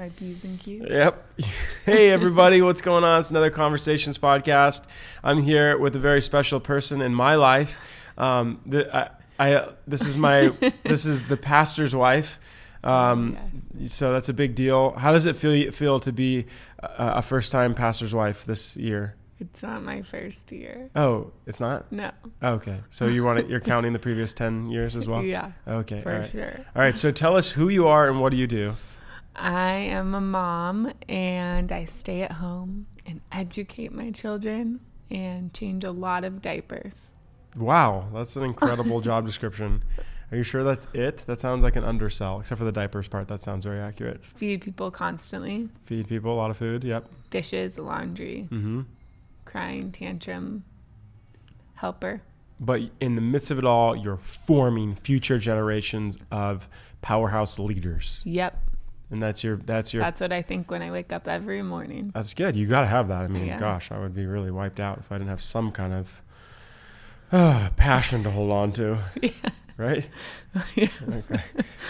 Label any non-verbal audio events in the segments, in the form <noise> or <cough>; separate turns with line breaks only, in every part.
My P's and Q's.
Yep. <laughs> Hey, everybody, what's going on? It's another Conversations podcast. I'm here with a very special person in my life. Um, the, I, I, this is my, <laughs> this is the pastor's wife. Um,
Yes.
So that's a big deal. How does it feel feel to be a, a first time pastor's wife this year?
It's not my first year.
Oh, it's not.
No.
Okay. So you want it? You're <laughs> counting the previous ten years as well.
yeah,
Okay.
for
all right.
sure.
All right. So tell us who you are and what do you do?
I am a mom and I stay at home and educate my children and change a lot of diapers.
Wow, that's an incredible <laughs> job description. Are you sure that's it? That sounds like an undersell, except for the diapers part. That sounds very accurate.
Feed people constantly.
Feed people a lot of food. Yep.
Dishes, laundry,
hmm
crying, tantrum, helper.
But in the midst of it all, you're forming future generations of powerhouse leaders,
Yep.
And that's your that's your
That's what I think when I wake up every morning.
that's good. You got to have that. I mean,
Yeah.
gosh, I would be really wiped out if I didn't have some kind of uh, passion to hold on to. <laughs>
Yeah.
Right. <laughs> Okay.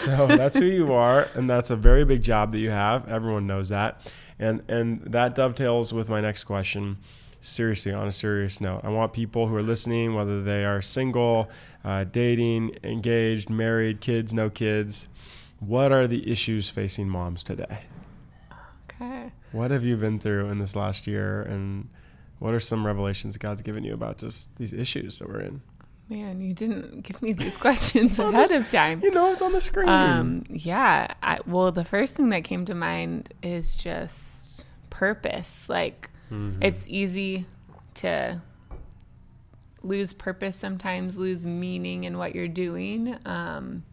So that's who you are, and that's a very big job that you have. Everyone knows that, and and that dovetails with my next question. Seriously, on a serious note, I want people who are listening, whether they are single, uh, dating, engaged, married, kids, no kids, what are the issues facing moms today?
Okay.
What have you been through in this last year, and what are some revelations God's given you about just these issues that we're in?
Man, you didn't give me these <laughs> questions ahead of time.
You know, it's on the screen.
Um, yeah. I, well, the first thing that came to mind is just purpose. Like,
Mhm.
it's easy to lose purpose sometimes, lose meaning in what you're doing. Um,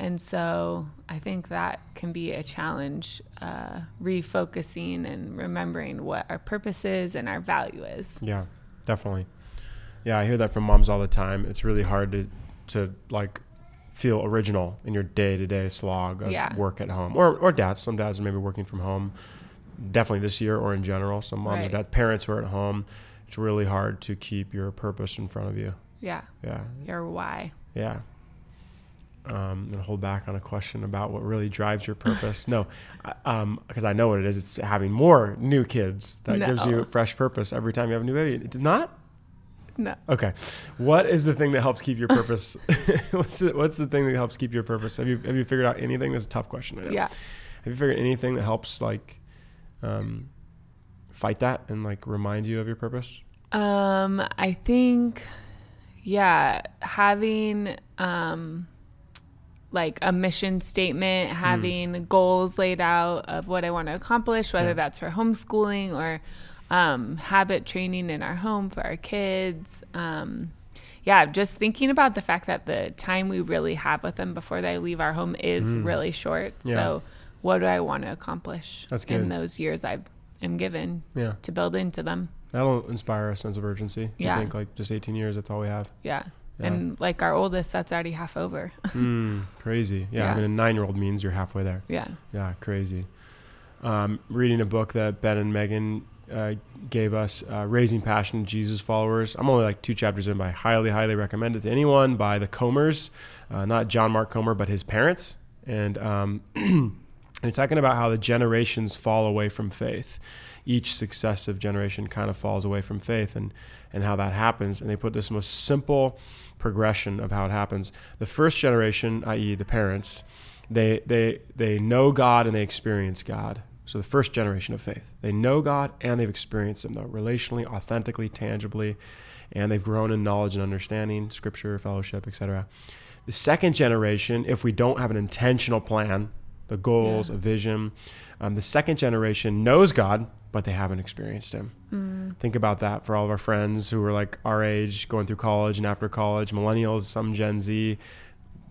and so I think that can be a challenge, uh, refocusing and remembering what our purpose is and our value is.
Yeah, definitely. Yeah, I hear that from moms all the time. It's really hard to to like feel original in your day to day slog of
Yeah.
work at home, or or dads. Some dads are maybe working from home. Definitely this year, or in general, some moms
Right.
or dads, parents who are at home. It's really hard to keep your purpose in front of you.
Yeah.
Yeah,
Your why.
yeah. Um, and hold back on a question about what really drives your purpose. no, I- um, because I know what it is. It's having more new kids that gives you
No.
fresh purpose every time you have a new baby. It does not.
No.
Okay, what is the thing that helps keep your purpose? <laughs> what's the, what's the thing that helps keep your purpose? Have you have you figured out anything? That's a tough question. I know.
Yeah.
Have you figured anything that helps like um, fight that and like remind you of your purpose?
Um, I think, yeah, having um, like a mission statement, having goals laid out of what I want to accomplish, whether
Yeah.
that's for homeschooling or um, habit training in our home for our kids. Um, yeah, just thinking about the fact that the time we really have with them before they leave our home is really short.
Yeah.
So, what do I want to accomplish in those years I am given
Yeah,
to build into them?
that'll inspire a sense of urgency.
Yeah.
I think like just 18 years. That's all we have.
Yeah.
Yeah.
And like our oldest, that's already half over. <laughs>
Mm, crazy. Yeah,
Yeah.
I mean, a nine-year-old means you're halfway there.
yeah.
Yeah, crazy. Um, reading a book that Ben and Megan uh, gave us, uh, Raising Passionate Jesus Followers. I'm only like two chapters in, but I highly, highly recommend it to anyone by the Comers, uh, not John Mark Comer, but his parents. And um, <clears throat> and it's talking about how the generations fall away from faith. Each successive generation kind of falls away from faith, and and how that happens. And they put this most simple progression of how it happens. The first generation, i.e., the parents, they they they know God and they experience God. So the first generation of faith, they know God and they've experienced Him, though relationally, authentically, tangibly, and they've grown in knowledge and understanding, Scripture, fellowship, etc. The second generation, if we don't have an intentional plan, the goals,
Yeah.
a vision, um, the second generation knows God, but they haven't experienced Him.
Mm.
Think about that for all of our friends who are like our age, going through college and after college, millennials, some Gen Z,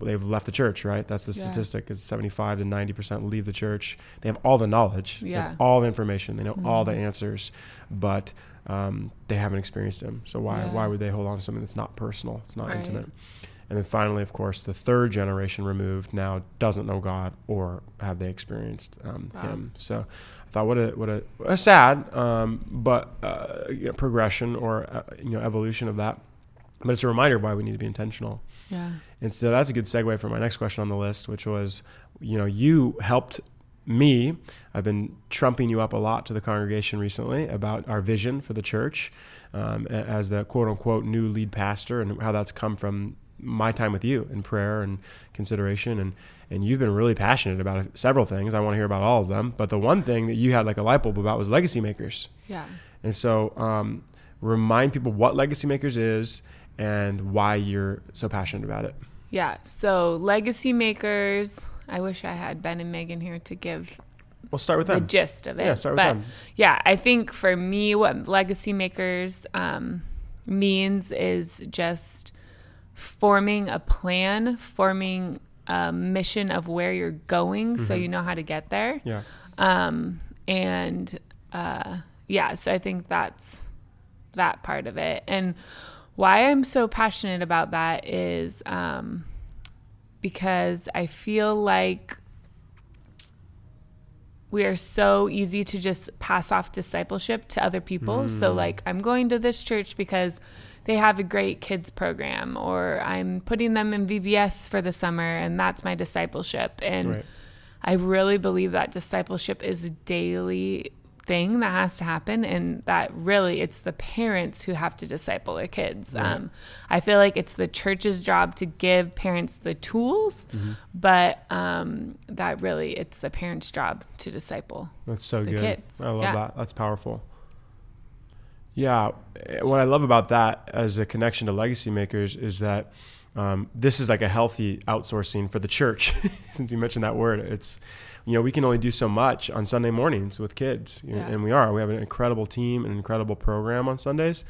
they've left the church, right? That's the
Yeah.
statistic is 75 to 90% leave the church. They have all the knowledge, they have
Yeah.
all the information, they know all the answers, but um, they haven't experienced him. So why
Yeah.
why would they hold on to something that's not personal? It's not
Right.
intimate. And then finally, of course, the third generation removed now doesn't know God or have they experienced um,
Wow.
Him. So thought, what a what a, a sad um, but uh, you know, progression or uh, you know evolution of that. But it's a reminder why we need to be intentional.
Yeah.
And so that's a good segue for my next question on the list, which was, you know, you helped me, I've been trumping you up a lot to the congregation recently about our vision for the church um, as the quote unquote new lead pastor and how that's come from my time with you in prayer and consideration and and you've been really passionate about several things. I want to hear about all of them, but the one thing that you had like a light bulb about was legacy makers.
Yeah.
And so, um, remind people what legacy makers is and why you're so passionate about it.
Yeah. So legacy makers. I wish I had Ben and Megan here to give
We'll start with them.
the gist of it.
Yeah, start with
but
them.
yeah, I think for me, what legacy makers um, means is just forming a plan, forming a mission of where you're going, so
Mm-hmm.
you know how to get there.
Yeah.
Um, and uh, yeah, so I think that's that part of it. And why I'm so passionate about that is um, because I feel like we are so easy to just pass off discipleship to other people. So, like, I'm going to this church because they have a great kids program, or I'm putting them in VBS for the summer, and that's my discipleship. And
Right.
I really believe that discipleship is a daily thing that has to happen and that really it's the parents who have to disciple their kids. Um, I feel like it's the church's job to give parents the tools, but um, that really it's the parents' job to disciple.
That's so good.
kids.
I love
Yeah.
that. That's powerful. Yeah, eh, what I love about that as a connection to legacy makers is that um, this is like a healthy outsourcing for the church. <laughs> Since you mentioned that word, it's you know we can only do so much on Sunday mornings with kids,
Yeah.
and we are. We have an incredible team, an incredible program on Sundays,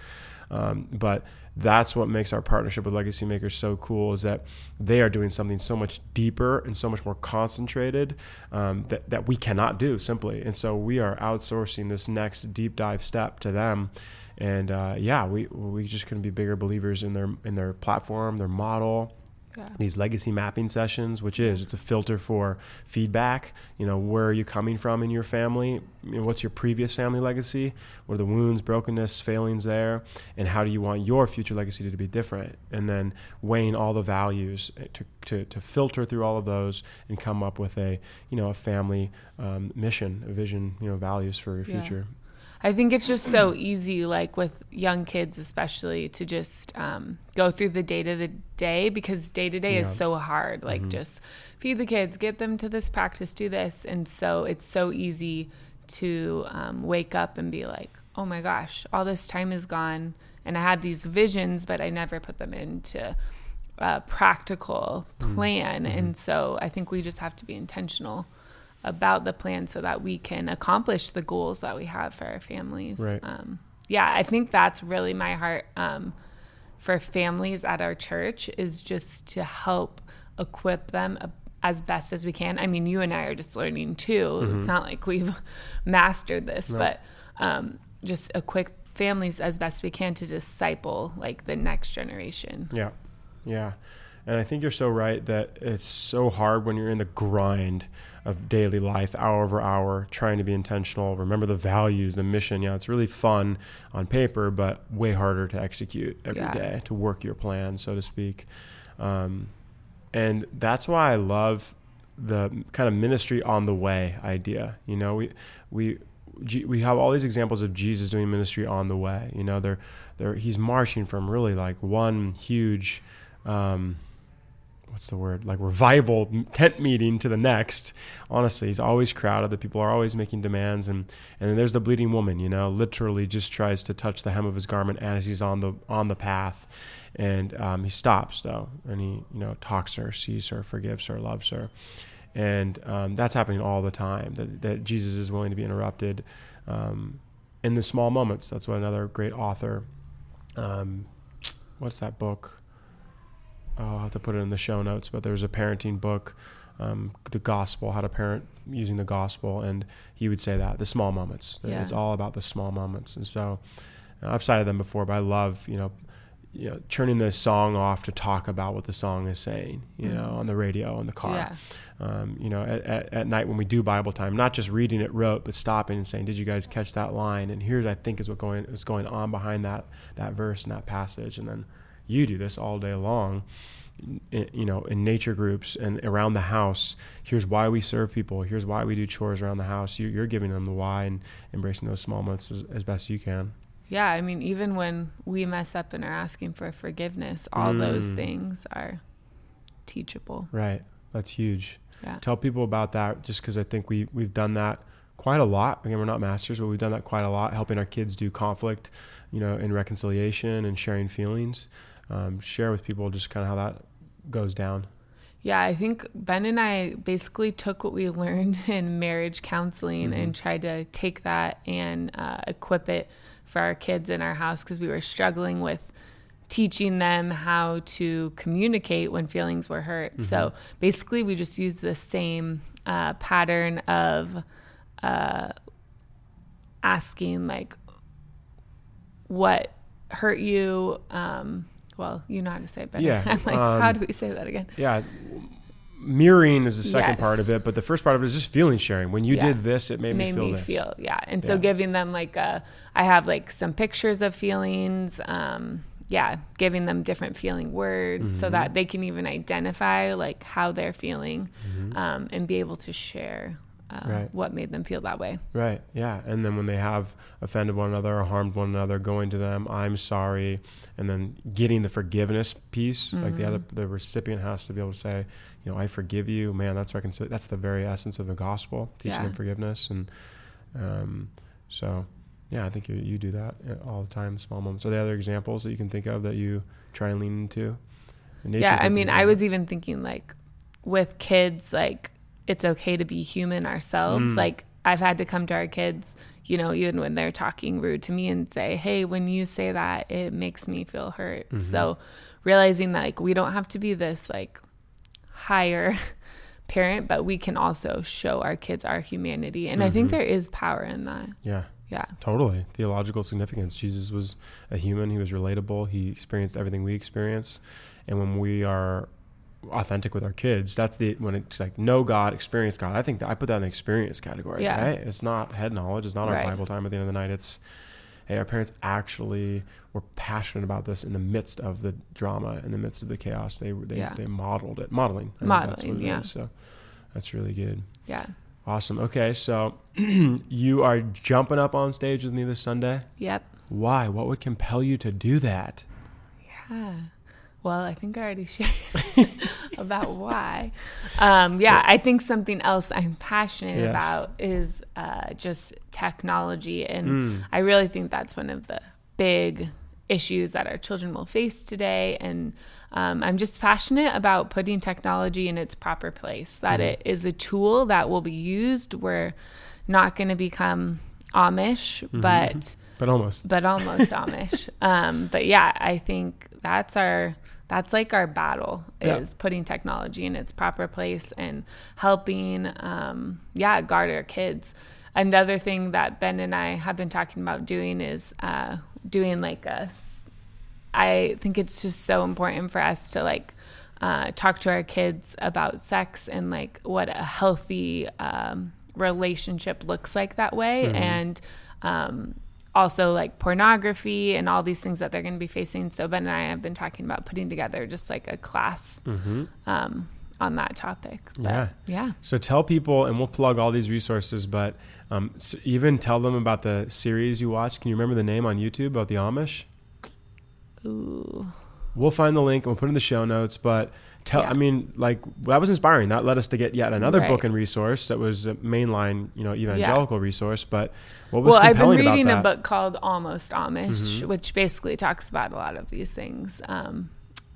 um, but that's what makes our partnership with Legacy Makers so cool is that they are doing something so much deeper and so much more concentrated um, that, that we cannot do simply. And so we are outsourcing this next deep dive step to them. And uh, yeah, we we just couldn't be bigger believers in their in their platform, their model,
Yeah.
these legacy mapping sessions, which is it's a filter for feedback. You know, where are you coming from in your family? You know, what's your previous family legacy? What are the wounds, brokenness, failings there? And how do you want your future legacy to be different? And then weighing all the values eh, to, to, to filter through all of those and come up with a you know a family um, mission, a vision, you know, values for your
Yeah.
future.
I think it's just so easy, like with young kids, especially, to just um, go through the day to the day because day to day is so hard. Like, just feed the kids, get them to this practice, do this. And so it's so easy to um, wake up and be like, oh my gosh, all this time is gone. And I had these visions, but I never put them into a practical plan. And so I think we just have to be intentional about the plan so that we can accomplish the goals that we have for our families.
Right.
Um, yeah, I think that's really my heart um, for families at our church is just to help equip them as best as we can. I mean, you and I are just learning too. It's not like we've <laughs> mastered this, but um, just equip families as best we can to disciple like the next generation.
Yeah. Yeah. And I think you're so right that it's so hard when you're in the grind of daily life, hour over hour, trying to be intentional. Remember the values, the mission. Yeah, it's really fun on paper, but way harder to execute every day
Yeah.
to work your plan, so to speak. Um, and that's why I love the kind of ministry on the way idea. You know, we we we have all these examples of Jesus doing ministry on the way. You know, they're they're he's marching from really like one huge. Um, what's the word like revival tent meeting to the next. Honestly he's always crowded. The people are always making demands and and then there's the bleeding woman you know literally just tries to touch the hem of his garment as he's on the on the path. And um, he stops though and he you know talks to her sees her forgives her loves her. And um, that's happening all the time that, that jesus is willing to be interrupted um, in the small moments. That's what another great author um, what's that book Oh, I'll have to put it in the show notes, but there's a parenting book, um, the gospel, how to parent using the gospel, and he would say that the small moments.
Yeah.
It's all about the small moments, and so I've cited them before, but I love you know, you know, turning the song off to talk about what the song is saying, you know,
Mhm.
on the radio in the car.
Yeah.
Um, you know, at, at, at night when we do Bible time, not just reading it rote, but stopping and saying, "Did you guys catch that line?" And here's I think is what going is going on behind that that verse and that passage, and then you do this all day long. in, you know, in nature groups and around the house. Here's why we serve people. Here's why we do chores around the house. You, you're giving them the why and embracing those small moments as, as best you can.
Yeah, I mean, even when we mess up and are asking for forgiveness, all those
Mm.
things are teachable.
Right. That's huge.
Yeah.
Tell people about that just because I think we, we've done that quite a lot. Again, we're not masters, but we've done that quite a lot, helping our kids do conflict, you know, in reconciliation and sharing feelings. Um, share with people just kind of how that goes down.
Yeah, I think Ben and I basically took what we <laughs> learned in marriage counseling and tried to take that and uh, equip it for our kids in our house because we were struggling with teaching them how to communicate when feelings were hurt. So basically, we just used the same uh, pattern of uh, asking, like, what hurt you? Um, well, you know how to say it better.
Yeah, <laughs>
I'm like, how
um,
do we say that again?
Yeah. Mirroring is the second
Yes.
part of it, but the first part of it is just feeling sharing. When you
Yeah.
did this, it made,
made
me feel
me
this.
feel yeah and so
Yeah.
giving them like a i have like some pictures of feelings um yeah giving them different feeling words
Mm-hmm.
so that they can even identify like how they're feeling
Mm-hmm.
um and be able to share uh,
Right.
what made them feel that way
Right. Yeah. And then when they have offended one another or harmed one another, going to them, I'm sorry, and then getting the forgiveness piece. Like the other, the recipient has to be able to say, you know, I forgive you. Man, that's reconcil- That's the very essence of the gospel, teaching
Yeah.
them forgiveness. And um, so, yeah, I think you, you do that uh, all the time. Small moments. Are there other examples that you can think of that you try and lean into?
Yeah i mean i was even thinking like with kids like it's okay to be human ourselves
Mm.
like i've had to come to our kids you know even when they're talking rude to me and say hey when you say that it makes me feel hurt
Mm-hmm.
so realizing that like we don't have to be this like higher <laughs> parent but we can also show our kids our humanity and i think
Mm-hmm.
there is power in that
Yeah.
yeah
Totally. Theological significance. Jesus was a human. He was relatable. He experienced everything we experience. And when we are authentic with our kids, that's the when it's like know God, experience God. I think that I put that in the experience category.
Yeah.
Right? It's not head knowledge. It's not our Bible time at the end of the night. It's hey, our parents actually were passionate about this in the midst of the drama, in the midst of the chaos. They they,
Yeah.
they modeled it. Modeling. I
Modeling,
what it
yeah.
is. So that's really good.
yeah
Awesome. Okay, so <clears throat> you are jumping up on stage with me this Sunday.
yep
Why? What would compel you to do that?
Yeah. Well, I think I already <laughs> shared <laughs> about why. Um, yeah, I think something else I'm passionate
Yes.
about is uh, just technology. And
Mm.
I really think that's one of the big issues that our children will face today. And um, I'm just passionate about putting technology in its proper place, that
Mm-hmm.
it is a tool that will be used. We're not going to become Amish,
Mm-hmm.
but
But almost.
but almost Amish. <laughs> Um, but yeah, I think that's our that's like our battle
Yeah.
is putting technology in its proper place and helping um, yeah guard our kids. Another thing that Ben and I have been talking about doing is uh, doing like a. I think it's just so important for us to like uh, talk to our kids about sex and like what a healthy um, relationship looks like that way, and um, also like pornography and all these things that they're going to be facing. So Ben and I have been talking about putting together just like a class um, on that topic. But,
Yeah.
yeah.
So tell people, and we'll plug all these resources, but um, s even tell them about the series you watched. Can you remember the name on YouTube about the Amish?
Ooh.
We'll find the link and we'll put it in the show notes. But tell,
Yeah.
I mean, like that was inspiring. That led us to get yet another
Right.
book and resource that was a mainline, you know, evangelical resource. But what was compelling about that?
Well, I've been reading a book called Almost Amish,
Mm-hmm.
which basically talks about a lot of these things. Um,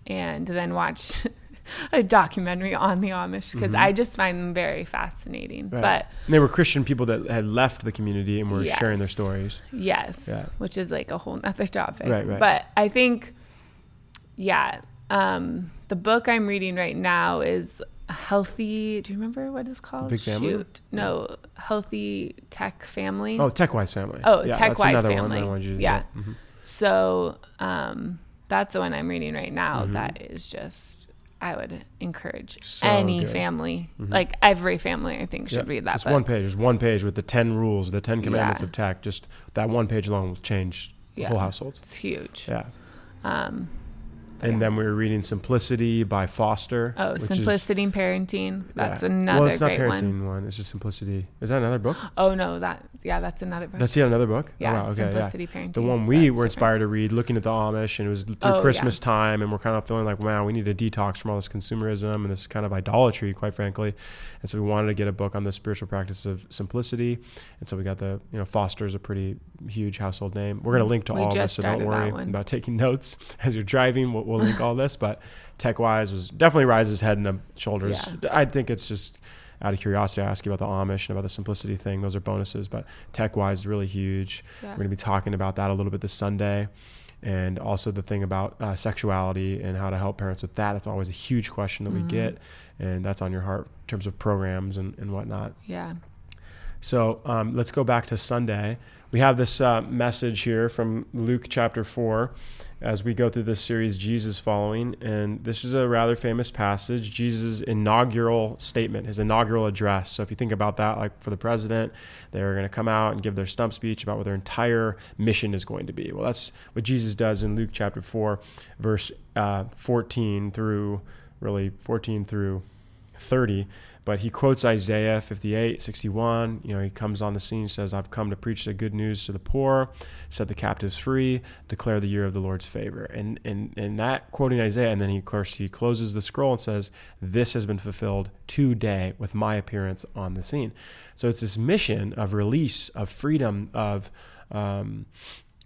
and then watched <laughs> a documentary on the Amish because I just find them very fascinating.
Mm-hmm. Right.
But
And they were Christian people that had left the community and were sharing their stories.
Yes,
Yeah.
which is like a whole nother topic.
Right, right.
But I think, yeah, um, the book I'm reading right now is Healthy. Do you remember what it's called?
Big Family?
Shoot. No, Healthy Tech Family.
Oh, TechWise family.
Oh,
yeah,
TechWise
that's another
Family.
One I wanted you to-
Yeah.
mhm.
So um, that's the one I'm reading right now.
Mm-hmm.
That is just. I would encourage
So
any
good. Mm-hmm.
family, like every family, I think, should
Yeah,
read that
It's
book.
one page. It's one page with the ten rules, the ten commandments
Yeah.
of tech. Just that one page alone will change
Yeah.
whole households.
It's huge.
Yeah.
Um,
and
yeah.
then we were reading Simplicity by Foster.
Oh,
which is-
Simplicity Parenting. That's
yeah.
another
Well, it's not parenting
one.
It's just Simplicity. Is that another book?
Oh no, that yeah, that's another book.
That's yet another book. Oh,
yeah,
wow, okay, yeah.
Simplicity Parenting.
The one we
That's
were
different.
inspired to read, looking at the Amish, and it was through
Oh, yeah.
Christmas time, and we're kind of feeling like, wow, we need a detox from all this consumerism and this kind of idolatry, quite frankly. And so we wanted to get a book on the spiritual practice of simplicity, and so we got the, you know, Foster is a pretty huge household name. We're going to mm, link to
We
all of this, so don't worry about taking <laughs> notes as you're driving. We'll, we'll link all this, but tech-wise was definitely rises head and shoulders. I think it's just out of curiosity, I ask you about the Amish and about the simplicity thing. Those are bonuses, but tech-wise, really huge.
Yeah.
We're going to be talking about that a little bit this Sunday, and also the thing about uh, sexuality and how to help parents with that. That's always a huge question that we
Mhm.
get, and that's on your heart in terms of programs and, and whatnot.
Yeah.
So um, let's go back to Sunday. We have this uh, message here from Luke chapter 4 as we go through this series, Jesus Following. And this is a rather famous passage, Jesus' inaugural statement, his inaugural address. So if you think about that, like for the president, they're going to come out and give their stump speech about what their entire mission is going to be. Well, that's what Jesus does in Luke chapter 4, verse uh, 14 through really 14 through 30 but he quotes isaiah 58 61 you know he comes on the scene says i've come to preach the good news to the poor set the captives free declare the year of the lord's favor. And and and that quoting isaiah and then he of course he closes the scroll and says this has been fulfilled today with my appearance on the scene. So it's this mission of release of freedom of um,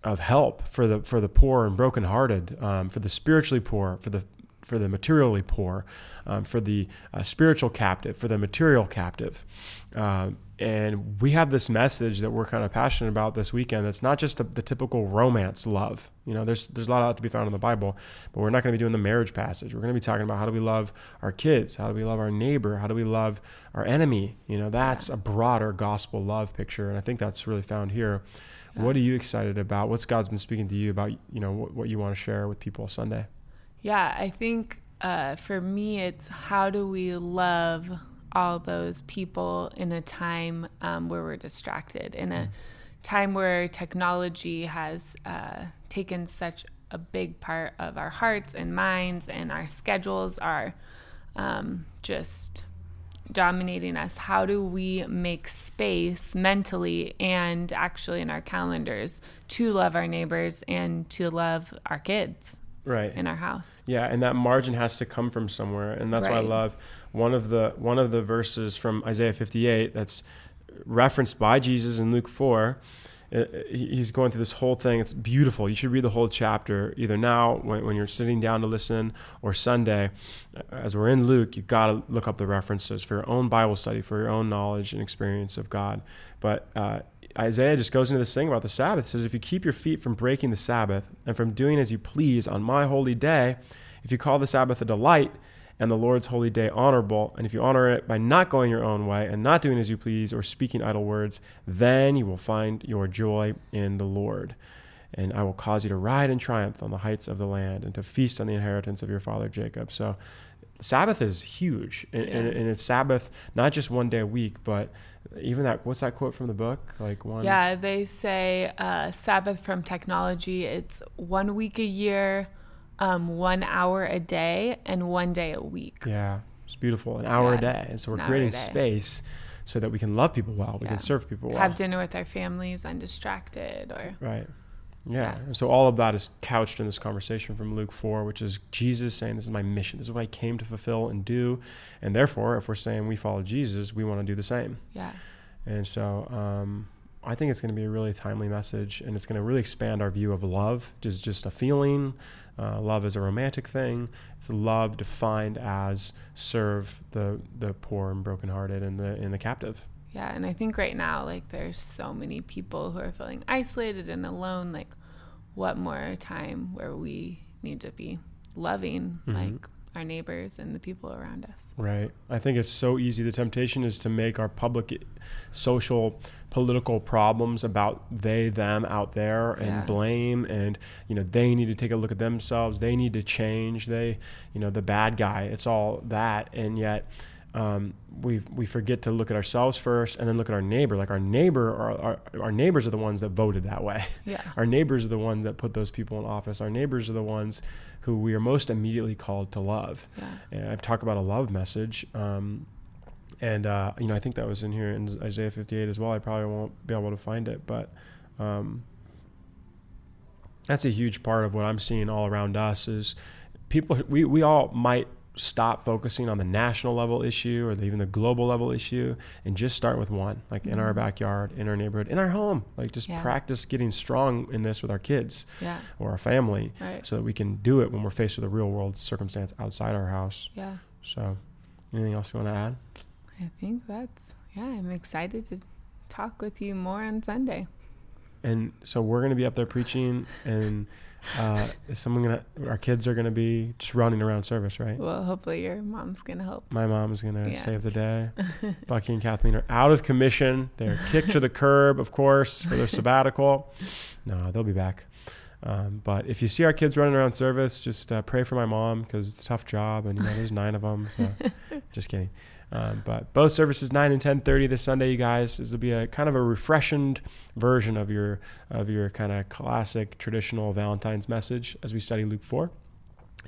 of help for the for the poor and brokenhearted, um, for the spiritually poor, for the for the materially poor, um, for the uh, spiritual captive, for the material captive. Um, and we have this message that we're kind of passionate about this weekend. That's not just the, the typical romance love. You know, there's there's a lot of that to be found in the Bible, but we're not going to be doing the marriage passage. We're going to be talking about how do we love our kids, how do we love our neighbor, how do we love our enemy. You know, that's a broader gospel love picture, and I think that's really found here. What are you excited about? What's God's been speaking to you about? You know, what, what you want to share with people Sunday?
Yeah, I think uh, for me, it's how do we love all those people in a time um, where we're distracted, in a time where technology has uh, taken such a big part of our hearts and minds, and our schedules are um, just dominating us. How do we make space mentally and actually in our calendars to love our neighbors and to love our kids
Right.
in our house?
Yeah, and that margin has to come from somewhere, and that's why I love one of the one of the verses from Isaiah 58 that's referenced by Jesus in Luke 4. Uh, he- He's going through this whole thing. It's beautiful. You should read the whole chapter either now when, when you're sitting down to listen or Sunday. Uh, As we're in Luke, You've got to look up the references for your own Bible study, for your own knowledge and experience of God. But uh, Isaiah just goes into this thing about the Sabbath. It says, If you keep your feet from breaking the Sabbath and from doing as you please on my holy day, if you call the Sabbath a delight and the Lord's holy day honorable, and if you honor it by not going your own way and not doing as you please or speaking idle words, then you will find your joy in the Lord. And I will cause you to ride in triumph on the heights of the land and to feast on the inheritance of your father Jacob. So, Sabbath is huge, and, and, and it's Sabbath not just one day a week, but even that. What's that quote from the book? Like one.
Yeah, they say uh, Sabbath from technology. It's one week a year, um, one hour a day, and one day a week.
Yeah, it's beautiful. An hour a day, and so we're
an
creating space so that we can love people well, we
Yeah.
can serve people well.
Have dinner with our families undistracted, or
Right. Yeah.
Yeah.
And So all of that is couched in this conversation from Luke 4, which is Jesus saying, This is my mission. This is what I came to fulfill and do. And therefore, if we're saying we follow Jesus, we want to do the same.
yeah,
And so um, I think it's going to be a really timely message and it's going to really expand our view of love, just, just a feeling. Uh, love is a romantic thing. It's love defined as serve the, the poor and brokenhearted and the, and the captive.
yeah. And I think right now, like, there's so many people who are feeling isolated and alone. Like, what more time where we need to be loving,
Mhm.
like our neighbors and the people around us?
Right. I think it's so easy. The temptation is to make our public, social, political problems about they, them out there and
Yeah.
blame and, you know, they need to take a look at themselves. They need to change. They, you know, the bad guy. It's all that. And yet, um, we we forget to look at ourselves first and then look at our neighbor. Like our neighbor, our, our, our neighbors are the ones that voted that way.
Yeah. <laughs>
Our neighbors are the ones that put those people in office. Our neighbors are the ones who we are most immediately called to love.
Yeah.
And I talk about a love message. Um, and, uh, you know, I think that was in here in Isaiah 58 as well. I probably won't be able to find it, but um, that's a huge part of what I'm seeing all around us is people, we, we all might stop focusing on the national level issue or the, even the global level issue and just start with one like in our
Mhm.
backyard in our neighborhood in our home like just
Yeah.
practice getting strong in this with our kids
Yeah.
or our family
Right.
so that we can do it when we're faced with a real world circumstance outside our house
Yeah.
so anything else you want to add
I think that's, yeah, I'm excited to talk with you more on Sunday.
and so we're going to be up there preaching and uh, is someone gonna our kids are going to be just running around service right
Well, hopefully your mom's going to help.
My mom's gonna
Yes.
save the day. <laughs> Bucky and Kathleen are out of commission. They're kicked to the curb, of course, for their sabbatical. No, they'll be back. Um, but if you see our kids running around service, just uh, pray for my mom because it's a tough job, and you know there's nine of them. So, <laughs> just kidding. Um, but both services nine and ten thirty this Sunday, you guys. This will be a kind of a refreshened version of your of your kind of classic traditional Valentine's message as we study Luke four,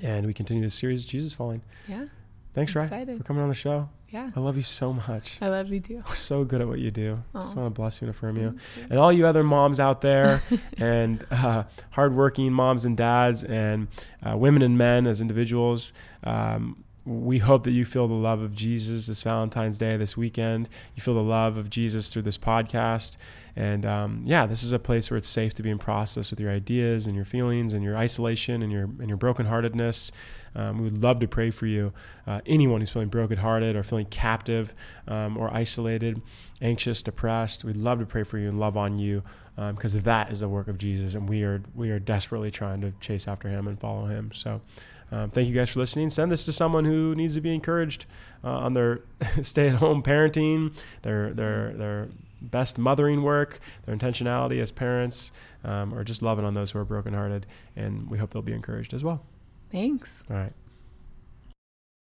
and we continue this series, Jesus Following.
Yeah.
Thanks,
Excited.
for coming on the show.
Yeah.
I love you so much.
I love you too.
You're so good at what you do. Just want to bless you and affirm you. And all you other moms out there, <laughs> and uh, hardworking moms and dads, and uh, women and men as individuals, um, we hope that you feel the love of Jesus this Valentine's Day, this weekend. You feel the love of Jesus through this podcast. And um, yeah, this is a place where it's safe to be in process with your ideas and your feelings and your isolation and your and your brokenheartedness. Um, we would love to pray for you. Uh, anyone who's feeling brokenhearted or feeling captive um, or isolated, anxious, depressed, we'd love to pray for you and love on you because that is the work of Jesus, and we are we are desperately trying to chase after Him and follow Him. So. Um, thank you guys for listening. Send this to someone who needs to be encouraged uh, on their <laughs> stay-at-home parenting, their their their best mothering work, their intentionality as parents, um, or just loving on those who are brokenhearted. And we hope they'll be encouraged as well.
Thanks.
All right.